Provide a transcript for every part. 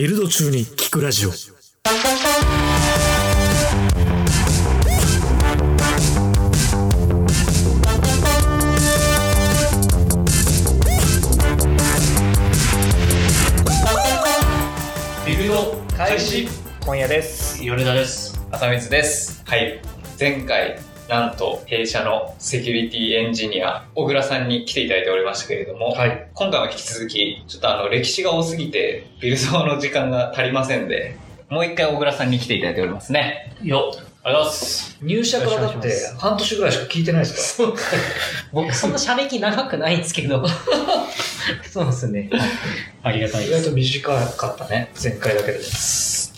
ビルド中に聞くラジオビルド開始今夜です。米田です。浅水です。はい。前回、なんと弊社のセキュリティエンジニア、小倉さんに来ていただいておりましたけれども、はい。今回も引き続き、ちょっとあの、歴史が多すぎて、ビルドの時間が足りませんで、もう一回小倉さんに来ていただいておりますね。よありがとうございます。入社からだって半年ぐらいしか聞いてないですか僕そんな社歴長くないんですけど。そうですね。ありがたい意外です。と短かったね。前回だけで。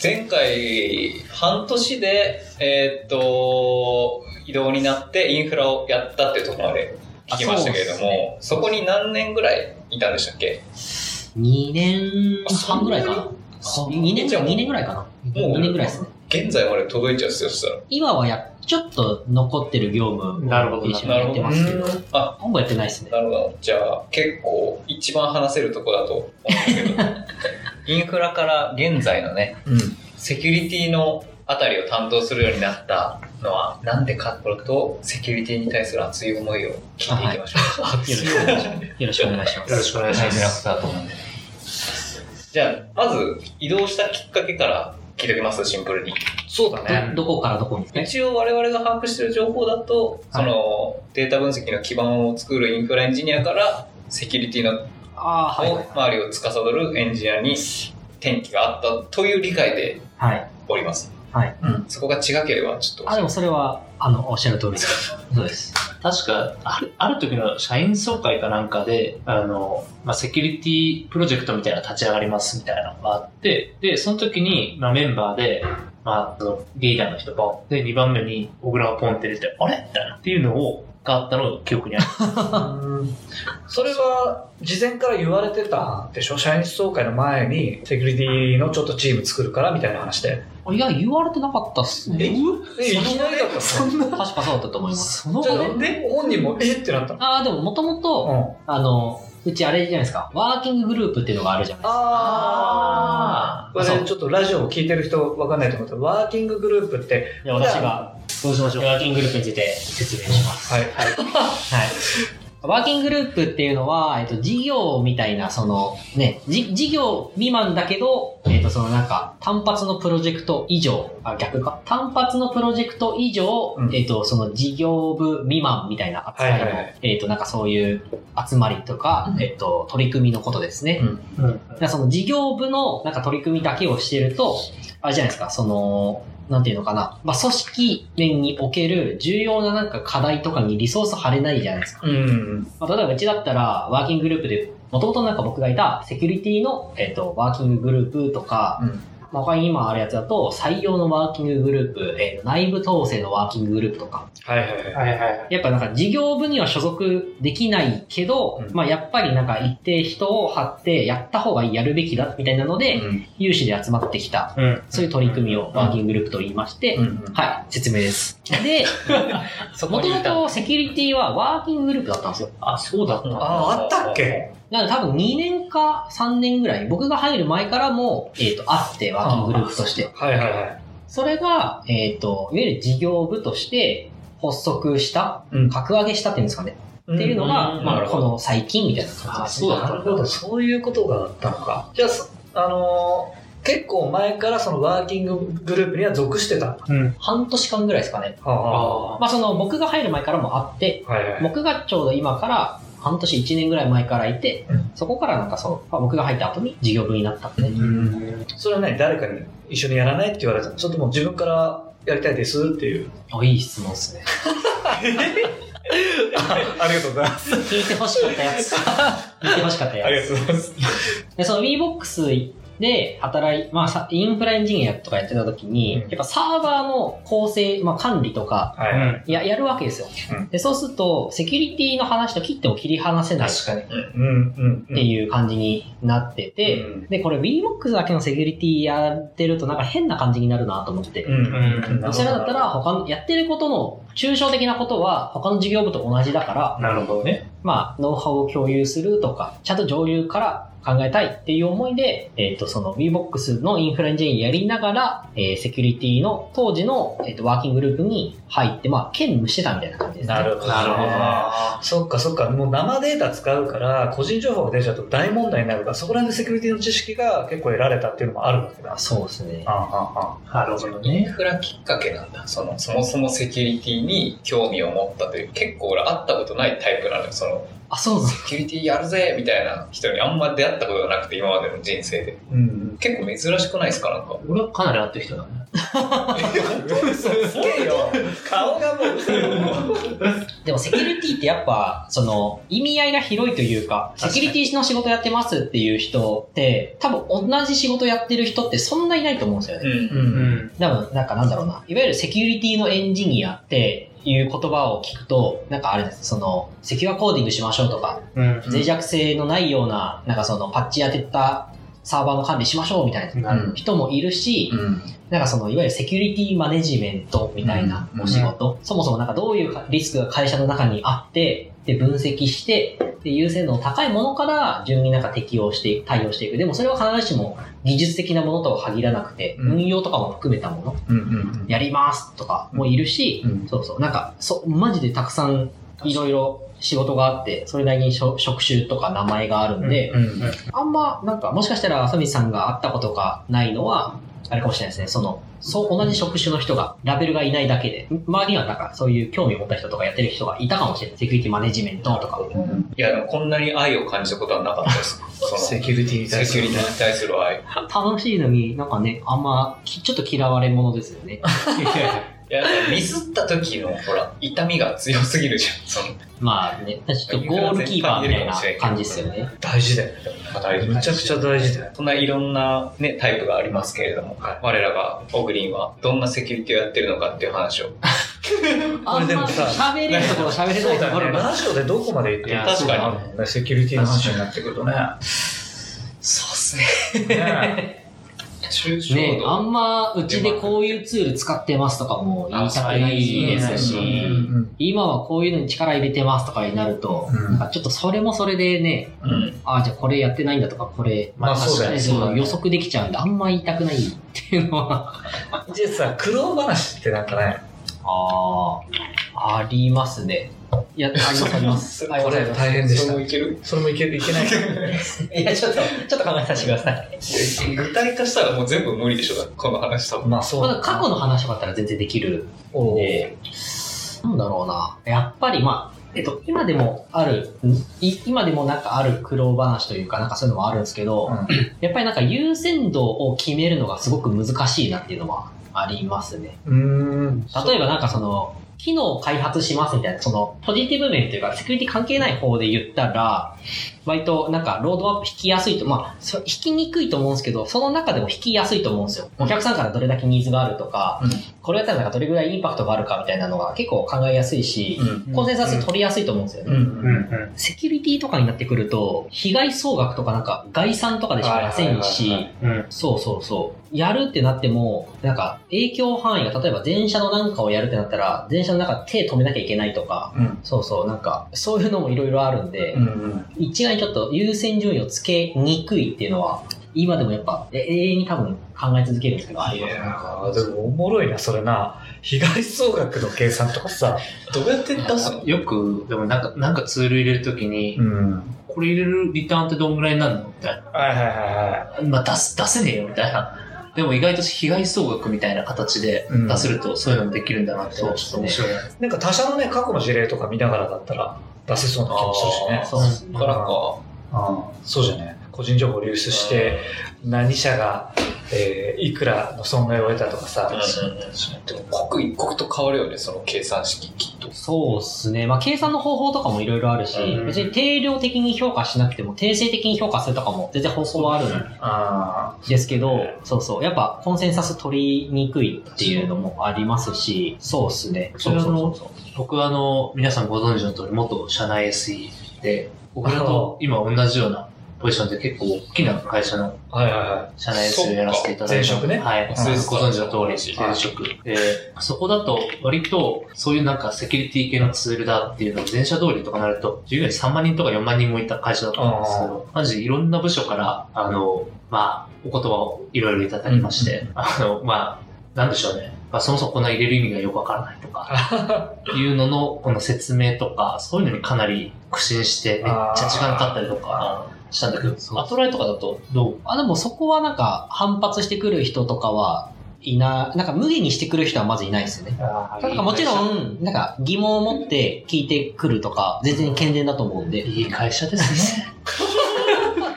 前回、半年で、えーっと、移動になってインフラをやったっていうところまで聞きましたけれどあそうも、そこに何年ぐらいいたんでしたっけ？2年半ぐらいかな。2年？ぐらい、2年？ぐらいかな。もう2年ぐらいですね。現在まで届いちゃうっすよ、そしたら。今はや、ちょっと残ってる業務なるほどを一緒にやってますけど、あ、ほぼやってないですね。なるほど。じゃあ、結構、一番話せるとこだと思うんだけど、インフラから現在のね、うん。セキュリティのあたりを担当するようになったのは、なんでかってことと、セキュリティに対する熱い思いを聞いていきましょう。よろしくお願いします。よろしくお願いします。ろしくお願いします。じゃあ、まず、移動したきっかけから聞いておきます、シンプルに。そうだね。どどこからどこに？一応我々が把握している情報だと、その、データ分析の基盤を作るインフラエンジニアから、セキュリティのああ、はいはい。周りを司るエンジニアに転機があったという理解ではい。おります。はい。そこが違ければちょっと。あ、でもそれは、あの、おっしゃる通りです。そうです。確か、ある、ある時の社員総会かなんかで、あの、まあ、セキュリティプロジェクトみたいなの立ち上がりますみたいなのがあって、で、その時に、まあ、メンバーで、まあ、そのリーダーの人ポン。で、2番目に小倉がポンって出て、あれ？みたいな。っていうのを、があったのが記憶にある。それは、事前から言われてたんでしょ？社員総会の前に、セキュリティのちょっとチーム作るからみたいな話で。いや、言われてなかったっすね。え、いきなりだったの？そんな。確かそうだったと思います。そのじゃあ、で、本人も、え？ってなったの？ああ、でももともと、うん。あの、うちあれじゃないですか、ワーキンググループっていうのがあるじゃないですか。あー。これね、ちょっとラジオを聞いてる人わかんないと思うけど、ワーキンググループって、で私が、そうしましょう？ワーキンググループについて説明します。はい。はい。ワーキンググループっていうのは、えっと、事業みたいな、その、ね、じ事業未満だけど、えっと、そのなんか、単発のプロジェクト以上、あ、逆か。単発のプロジェクト以上、うんえっと、その事業部未満みたいな扱いの、はいはいはいえっと、なんかそういう集まりとか、えっと、取り組みのことですね。うんうん。その事業部のなんか取り組みだけをしてると、あれじゃないですか、その、なんていうのかな。まあ、組織面における重要ななんか課題とかにリソース張れないじゃないですか。うん。まあ、例えばうちだったら、ワーキンググループで、もともとなんか僕がいたセキュリティの、えっ、と、ワーキンググループとか、うんまあ、他に今あるやつだと、採用のワーキンググループ、えー内部統制のワーキンググループとか、はいはいはい。はいはい。やっぱなんか事業部には所属できないけど、うんまあやっぱりなんか一定人を張ってやった方がいい、やるべきだみたいなので、うん有志で集まってきた、うん。そういう取り組みをワーキンググループと言いまして、うんはい、説明です。で、そもともとセキュリティはワーキンググループだったんですよ。あ、そうだった。ああ、あったっけ？なので多分2年か3年ぐらい、僕が入る前からも、えっ、と、あって、ワーキンググループとして。はいはいはい。それが、えっ、と、いわゆる事業部として発足した、うん格上げしたっていうんですかね。っていうのが、うんまあ、この最近みたいな感じあ、ですね。なるほど、そういうことがあったのか。じゃあそ、あのー結構前からそのワーキンググループには属してた。うん。半年間ぐらいですかね。はあまあ、その、僕が入る前からもあって、あ、はいはい。僕がちょうど今から、半年1年ぐらい前からいて、うんそこからなんかそう、まあ僕が入った後に事業部になったんで、うんそれはね、誰かに一緒にやらないって言われたのちょっともう自分からやりたいですっていう。あ、いい質問ですね。ありがとうございます。聞いて欲しかったやつ。聞いて欲しかったやつ。とうございます。で、その WeBox で働い、まあさ、インフラエンジニアとかやってた時に、うんやっぱサーバーの構成、まあ管理とか、はいはい。や、やるわけですよ。うんで、そうすると、セキュリティの話と切っても切り離せないっ確かに。うんうんうん。ていう感じになってて、うんで、これ WeBox だけのセキュリティやってるとなんか変な感じになるなと思って。うんうんうん。それだったら、他の、やってることの、抽象的なことは他の事業部と同じだから、なるほどね。まあ、ノウハウを共有するとか、ちゃんと上流から考えたいっていう思いで、えっ、と、その VBOX のインフラエンジニアやりながら、えーセキュリティの当時の、えっとワーキンググループに入って、まあ、兼務してたみたいな感じですね。なるほど、ね。なるほどそっかそっか。もう生データ使うから、個人情報が出ちゃうと大問題になるから、そこら辺でセキュリティの知識が結構得られたっていうのもあるわけだ。そうですね。あああなるほどインね。フラきっかけなんだ。その、そもそもセキュリティに興味を持ったという、結構俺会ったことないタイプなのよ。その、あ、そうなんセキュリティやるぜみたいな人にあんま出会ったことがなくて、今までの人生で。うん。結構珍しくないですか？なんか。俺はかなり合ってる人だね。嘘つけよ。顔がもう。でもセキュリティってやっぱ、その、意味合いが広いというか、セキュリティの仕事やってますっていう人って、多分同じ仕事やってる人ってそんないないと思うんですよね。ん。うん。多分、なんかなんだろうな。いわゆるセキュリティのエンジニアっていう言葉を聞くと、なんかあれです。その、セキュアコーディングしましょうとか、うん。脆弱性のないような、なんかその、パッチ当てたサーバーの管理しましょうみたいなうん人もいるし、うん。なんかその、いわゆるセキュリティマネジメントみたいなお仕事、そもそもなんかどういうリスクが会社の中にあって、で、分析して、で、優先度の高いものから順になんか適用していく、対応していく。でもそれは必ずしも技術的なものとは限らなくて、うん運用とかも含めたもの、うん。うん。やりますとかもいるし、うんそうそう、なんか、そ、マジでたくさんいろいろ仕事があって、それなりに職職種とか名前があるんで、うん。あんま、なんか、もしかしたら、浅水さんが会ったことがないのは、あれかもしれないですね。その、そう、同じ職種の人が、ラベルがいないだけで、周りにはなんか、そういう興味を持った人とかやってる人がいたかもしれない。セキュリティマネジメントとか。いや、でもこんなに愛を感じたことはなかったです。その、セキュリティに対するセキュリティに対する愛。楽しいのに、なんかね、あんま、きちょっと嫌われ者ですよね。いや、ミスった時の、ほら、痛みが強すぎるじゃん。その、まあね、ちょっとゴールキーパーみたいな感じですよね。大事だよね。めちゃくちゃ大事だよ。そんないろんなね、タイプがありますけれども、はい我らが、オグリンはどんなセキュリティをやってるのかっていう話を。あんまでもさ喋れるところ喋れないところ。ラジオでどこまで言ってるもんね。セキュリティの話になってくるとね。そうっすね。ね抽象ね、度。あんま、うちでこういうツール使ってますとかも言いたくないですうし、ん今はこういうのに力入れてますとかになると、うん。なんかちょっとそれもそれでね、うん。あじゃあこれやってないんだとか、これ、まあ確かに予測できちゃうんで、あんま言いたくないっていうのは、実はさ、苦労話ってなんかね、ああ、ありますね。いや、あります、あります。ありこれ大変でしたそれも。いける？それもいける、いけない？いや、ちょっと、ちょっと考えさせてください。具体化したらもう全部無理でしょ、この話多分。まあそうだまだ過去の話とかだったら全然できるおーで、なんだろうな。やっぱりまあ、えっと、今でもある、今でもなんかある苦労話というか、なんかそういうのもあるんですけど、やっぱりなんか優先度を決めるのがすごく難しいなっていうのはありますね。うーん。例えばなんかその、機能を開発しますみたいな、その、ポジティブ面というか、セキュリティ関係ない方で言ったら、割となんかロードアップ引きやすいと、まあ、そ引きにくいと思うんですけど、その中でも引きやすいと思うんですよ。お客さんからどれだけニーズがあるとか、うん。これやったらなんかどれぐらいインパクトがあるかみたいなのが結構考えやすいし、うん。コンセンサス取りやすいと思うんですよね。セキュリティとかになってくると、被害総額とかなん。か概算とかでしか出せん。し。そうそうそう。やるってなっても、なん。か影響範囲が例えば電車のなん。かをやるってなったら、電車の中で手止めなきゃいけないとか、うん。そうそう、なん。かそういうのもいろいろあるん。で、うん。一概にちょっと優先順位をつけにくいっていうのは、今でもやっぱえ永遠に多分考え続けるんですけど、ありますね。あでもおもろいな、それな。被害総額の計算とかさ。どうやって出す？のよく、でもなんか、なんかツール入れるときに、ん。これ入れるリターンってどんぐらいになるの？みたいはいはいはいはな。まあ出す、出せねえよみたいな。でも意外と被害総額みたいな形でうん出せるとそういうのもできるんだなって思うちょっと面白いな。い。なんか他社のね、過去の事例とか見ながらだったら出せそうな気もするしね。そう。からか。そうじゃね。個人情報流出して、何社が、えー、いくらの損害を得たとかさ。でも刻一刻と変わるよね、その計算式きっと。そうですね。まあ、計算の方法とかもいろいろあるし、うん別に定量的に評価しなくても、定性的に評価するとかも全然方法はあるんあですけど、そうそう。やっぱコンセンサス取りにくいっていうのもありますし、そうですね。そうそうそうそう。僕はあの、皆さんご存知の通り元社内 SE で、僕らと今同じようなポジションで結構大きな会社のはいはいは社内 SEO やらせていただいて。前職ねはい。忘れてたご存知の通り、前職。で、そこだと割とそういうなんかセキュリティ系のツールだっていうのを前社通りとかなると、従業員3万人とか4万人もいた会社だったんですけど、マジでいろんな部署から、あの、まあ、お言葉をいろいろいただきまして、あの、まあ、なんでしょうね。まあ、そもそもこんな入れる意味がよくわからないとか、いうのの、この説明とか、そういうのにかなり苦心して、めっちゃ時間かかったりとかしたんだけど、アトラエとかだとどう？あ、でもそこはなんか反発してくる人とかはいな、なんか無下にしてくる人はまずいないですよね。なんかもちろん、なんか疑問を持って聞いてくるとか、全然健全だと思うんで。いい会社ですね。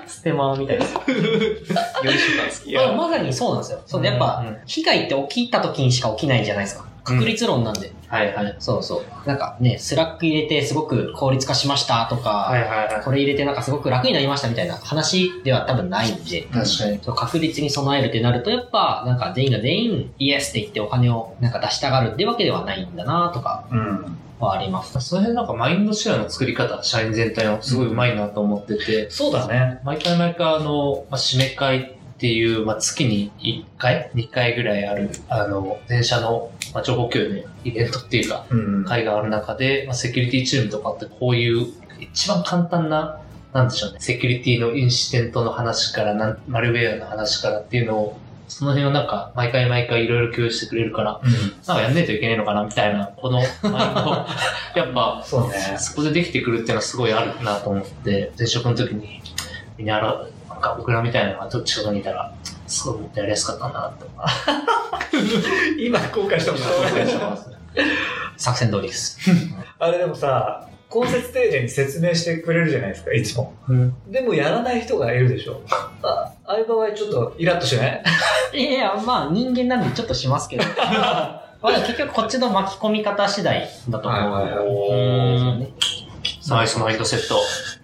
ステマみたいです。よりしかまあまさにそうなんですよ。そうで、やっぱ、うん被害って起きた時にしか起きないじゃないですか。確率論なんで。はいはい。そうそう。なんかね、 Slack 入れてすごく効率化しましたとか、はいはいはい。これ入れてなんかすごく楽になりましたみたいな話では多分ないんで、確かに。確率に備えるってなると、やっぱ、なんか全員が全員イエスって言ってお金をなんか出したがるってわけではないんだなとかうん。はあります。その辺なんかマインドシェアの作り方、社員全体のすごいうまいなと思ってて、そうだね。毎回毎回あの、まあ、締め会っていう、まあ、月に1回 ?2 回ぐらいある、あの、電車の、まあ、情報共有のイベントっていうか、うん。会がある中で、まあ、セキュリティチームとかってこういう一番簡単な、なんでしょうね、セキュリティのインシデントの話からなん、マルウェアの話からっていうのを、その辺をなんか、毎回毎回いろいろ共有してくれるから、うん。なんかやんねえといけねえのかな、みたいな、この やっぱ、そうね。そこでできてくるっていうのはすごいあるなと思って、前職の時に、みんな、なんか僕らみたいなのがどっちかにいたら、すごいもっとやりやすかったなって 今後悔したもん思います。作戦通りです。あれでもさ、根節丁寧に説明してくれるじゃないですか、いつも。うんでもやらない人がいるでしょ。あああいう場合ちょっとイラッとしない？いやまあ人間なんでちょっとしますけど。まあ結局こっちの巻き込み方次第だと思うんですよね。ナイスマインドセット。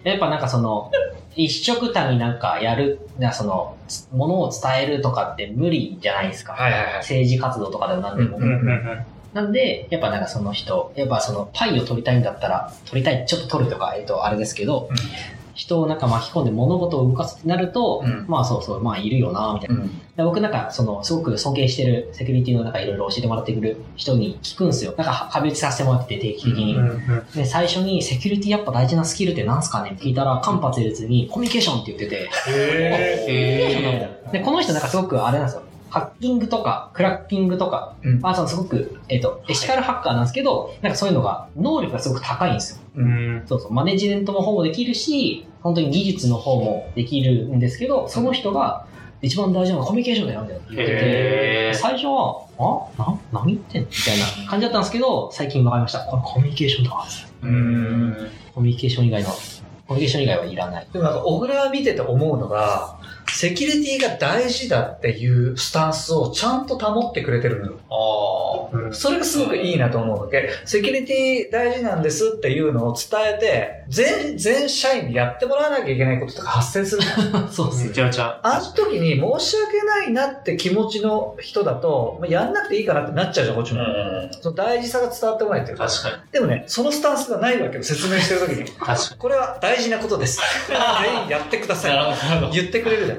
やっぱなんかその、一色たになんかやる、なその、ものを伝えるとかって無理じゃないですか。はいはいはい。政治活動とかでも何でも。うんうんなんで、やっぱなんかその人、やっぱそのパイを取りたいんだったら、取りたい、ちょっと取るとか、えっと、あれですけど、うん人をなんか巻き込んで物事を動かすってなると、うんまあそうそう、まあいるよな、みたいな。うん。で僕なんか、その、すごく尊敬してるセキュリティのなんかいろいろ教えてもらってくる人に聞くんですよ。なんか壁打ちさせてもらってて定期的に。で、最初にセキュリティやっぱ大事なスキルって何すかねって聞いたら、間髪入れずにコミュニケーションって言ってて、へへで、この人なんかすごくあれなんですよ。ハッキングとか、クラッキングとか、うんまあ、そのすごく、えっ、と、エシカルハッカーなんですけど、なんかそういうのが、能力がすごく高いんですよ。ーうん。そうそう、マネジメントの方もできるし、本当に技術の方もできるんですけど、その人が、一番大事なのはコミュニケーションだよ、みたいな言ってて、最初は、あ？な、何言ってんのみたいな感じだったんですけど、最近分かりました。これコミュニケーションだ。うん。コミュニケーション以外の、コミュニケーション以外はいらない。でもなんか、小倉見てて思うのが、セキュリティが大事だっていうスタンスをちゃんと保ってくれてるのよ。あうんそれがすごくいいなと思うわけ。セキュリティ大事なんですっていうのを伝えて、全、全社員にやってもらわなきゃいけないこととか発生する。そうですめちゃめちゃ。あの時に申し訳ないなって気持ちの人だと、まあやんなくていいかなってなっちゃうじゃん、こっちも。ん。その大事さが伝わってこないっていうか。確かに。でもね、そのスタンスがないわけよ、説明してる時に。確かこれは大事なことです。全員やってください。なるほど。言ってくれるじゃん。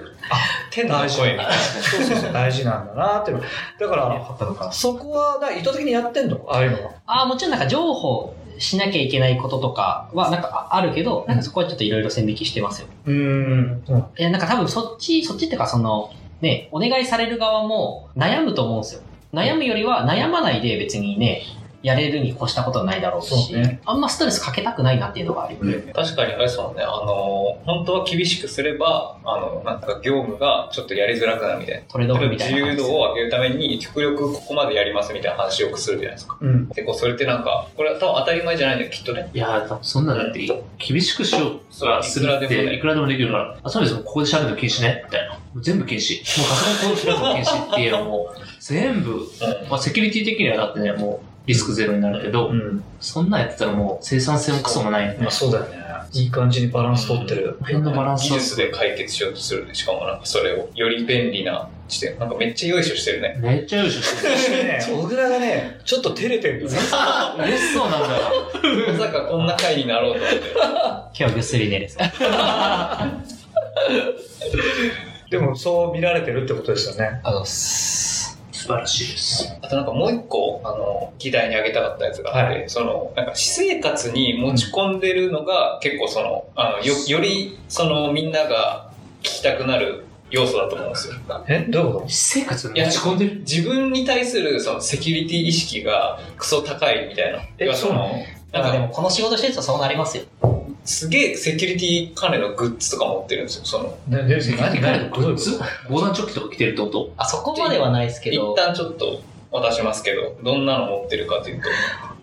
天の声みたいな。そうそうそう、大事なんだなっていうの。だから、そこはだ意図的にやってんの？ああいうのは。ああ、もちろんなんか情報しなきゃいけないこととかはなんかああるけど、なんかそこはちょっといろいろ線引きしてますよ。うーん。うん。え、なんか多分そっち、そっちっていうかその、ね、お願いされる側も悩むと思うんですよ。悩むよりは悩まないで別にね、やれるに越したことはないだろうし、ねあんまストレスかけたくないなっていうのがあるよね。確かにあれですもんね、あの、本当は厳しくすれば、あの、なんか業務がちょっとやりづらくなるみたいな。トレードオフみ自たいな感じ由度を上げるために、極力ここまでやりますみたいな話をよくするじゃないですか。うん。結構それってなんか、これは多分当たり前じゃないんだよ、きっとね。に。いやー、そんなのだって厳しくしようそうするっていくらでもできるから、あ、そうですここで喋るの禁止ねみたいな。もう全部禁止。もうガソリンこう開くの禁止っていうのも、全部、まあセキュリティ的にはだってね、もうリスクゼロになるけど、うん。そんなんやってたらもう生産性もクソもないんでまあそうだよね。いい感じにバランス取ってる。変なバランス技術で解決しようとする。しかもなんかそれをより便利な視点。なんかめっちゃよいしょしてるね。めっちゃよいしょしてる。ね、小倉がね、ちょっと照れてるよね。嬉しそうなんだよ。まさかこんな回になろうと思って。今日はぐっすり寝れそう。でもそう見られてるってことですよね。あの、す素晴らしいです。あとなんかもう一個、あの、議題に挙げたかったやつがあって、はその、なんか私生活に持ち込んでるのが、結構その、あの、よ、より、その、みんなが聞きたくなる要素だと思うんですよ。えどういうこ私生活に持ち込んでる？自分に対する、その、セキュリティ意識がクソ高いみたいな。えその、なんかでもこの仕事してるとそうなりますよ。すげえセキュリティ関連のグッズとか持ってるんですよ。その、とねで何何グッズ？防弾チョッキとか着てるってこと？あ、そこまではないですけ一ど。旦ちょっと渡しますけど、どんなの持ってるかというと、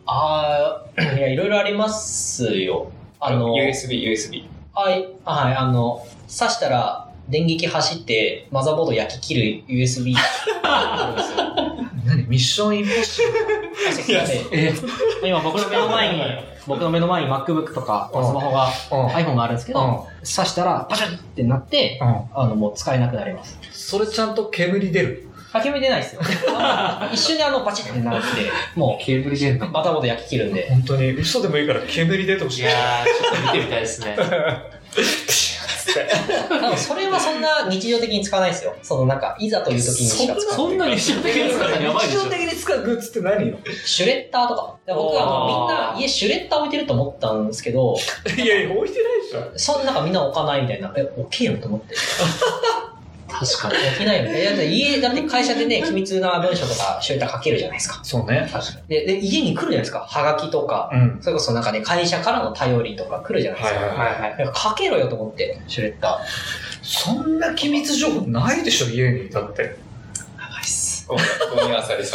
ああ、いや、いろいろありますよ。あの、USB、USB。はい、はい、あの、刺したら電撃走ってマザーボード焼き切る USB あるんですよ。何ミッションインポッシいやえ今僕の目の前に、僕の目の前に MacBook とかスうんマホが、iPhone があるんですけど、うん。刺したらパシャンってなって、うん。あの、もう使えなくなります。それちゃんと煙出る？かけ目出ないですよ。一瞬であの、パチッってなって、もケーブル出んのう、バターボード焼き切るんで。本当に。嘘でもいいから煙出てほしい。いやー、ちょっと見てみたいですね。多分それはそんな日常的に使わないですよ。そのなんか、いざという時にしか使わない。そんなに日常的に使うのやばいでしょ日常。的に使うグッズって何よ？シュレッダーとか。で僕はみんな家シュレッダー置いてると思ったんですけど、いやいや、置いてないでしょ。そんななんかみんな置かないみたいな。え、置けよと思って。確かに。置けないよね。だって家、だって会社でね、機密な文書とかシュレッダー書けるじゃないですか。そうね。確かに。で、で家に来るじゃないですか。はがきとか。うん。それこそなんかね、会社からの頼りとか来るじゃないですか。はいはいはいはい。書けろよと思って、シュレッダそんな機密情報ないでしょ、家に。だって。ー。やばいっす。ゴミ漁りされち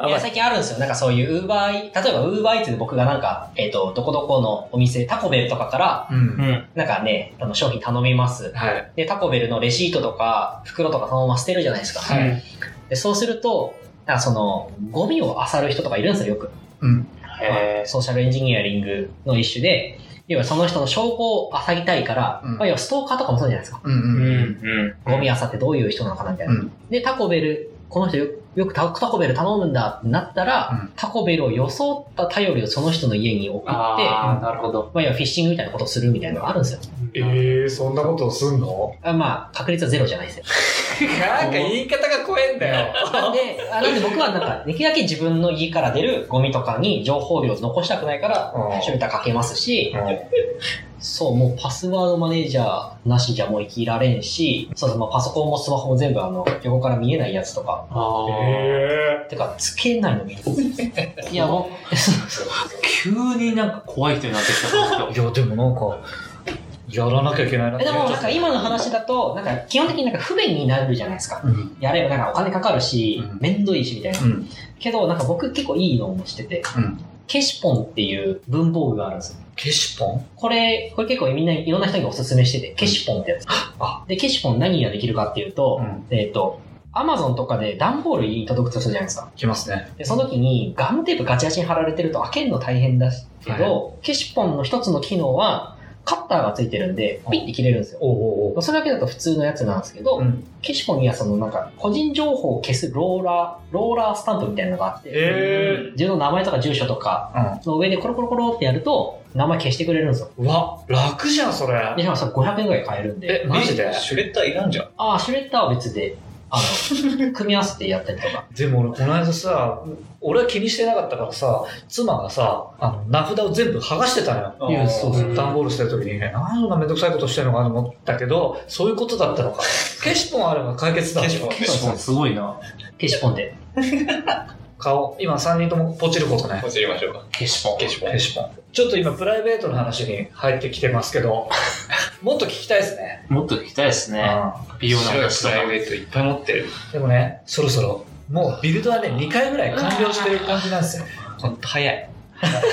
ゃいや、最近あるんですよ。なんかそういうウーバーイ、例えばウーバーイーツで僕がなんか、えっ、と、どこどこのお店、タコベルとかから、う。うんん。なんかね、あの商品頼みます。はい。で、タコベルのレシートとか、袋とかそのまま捨てるじゃないですか。はいで、そうすると、なんかその、ゴミを漁る人とかいるんですよ、よく。うん。えソーシャルエンジニアリングの一種で、要はその人の証拠を漁りたいから、うんまあ、要はストーカーとかもそうじゃないですか。うんう。ん。うん。ゴミ漁ってどういう人なのかなみたいな。うん。で、タコベル、この人よよくタタコベル頼むんだってなったら、うんタコベルを装った頼りをその人の家に送って、あー、なるほど。まあ、要はフィッシングみたいなことをするみたいなのがあるんですよ。えー、そんなことをすんの？あまあ、確率はゼロじゃないですよ。なんか言い方が怖えんだよ。で、あなんで僕はなんか、できるだけ自分の家から出るゴミとかに情報量を残したくないから、うんシュレッダーかけますし、そう、もうパスワードマネージャーなしじゃもう生きられんし、そうそう、まあ、パソコンもスマホも全部あの、横から見えないやつとか、あー。えてか、つけないのに。いや、もう、急になんか怖い人になってきた。いや、でもなんか、やらなきゃいけないなでもなんか今の話だと、なんか基本的になんか不便になるじゃないですか。うん。やればなんかお金かかるしうん、めんどいしみたいな。うん。けど、なんか僕結構いいのもしてて、うん。ケシポンっていう文房具があるんですよ。消しポン？これ、これ結構みんないろんな人におすすめしてて、ケシポンってやつ。あで、ケシポン何ができるかっていうと、うん。えっ、と、アマゾンとかで段ボールに届くとするじゃないですか。来ますね。で、その時にガムテープガチガチに貼られてると開けるの大変だけど、ケシポンの一つの機能は、カッターがついてるんで、ピッて切れるんですよ。おうお。それだけだと普通のやつなんですけど、うん。ケシポンにはそのなんか、個人情報を消すローラー、ローラースタンプみたいなのがあって、え自分の名前とか住所とかー。の上でコロコロコロってやると、名前消してくれるんですよ。うん。うわ、楽じゃん、それ。で、しかもそれ500円ぐらい買えるんで。え、マジで？シュレッダーいらんじゃん。ああ、シュレッダーは別で、あの、組み合わせてやったりとか。でも俺、この間さ、俺は気にしてなかったからさ、妻がさ、あの、名札を全部剥がしてたのよ。いやそうそう段ボールしてる時にね、なんかめんどくさいことしてるのかなと思ったけど、そういうことだったのか。消しポンあれば解決だ。消しポンう。そうすごいな。ケシポンで。顔、今3人ともポチることね。教えましょうか。消しポン。消しポン消。しポン。ちょっと今プライベートの話に入ってきてますけど、もっと聞きたいですね。もっと聞きたいですね。美容の話とかプライ。ベートいっぱい持ってる。でもね、そろそろ、もうビルドはね、2回ぐらい完了してる感じなんですよ。ほんと早い。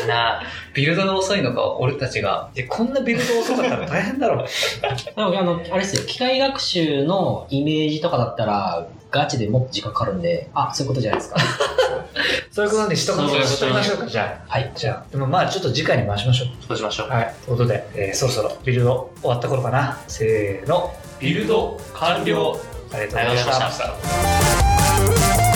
なビルドが遅いのか、俺たちが。で、こんなビルド遅かったら大変だろう。でも、あの、あれですよ、機械学習のイメージとかだったら、ガチでもっと時間かかるんで、あ、そういうことじゃないですか。そういうことにしとくましょうか、じゃあ。はい。じゃあ、でもまあちょっと次回に回しましょう。そうしましょう。はい。ということで、えーそろそろビルド終わった頃かな。せーの。ビルド完了。ありがとうございました。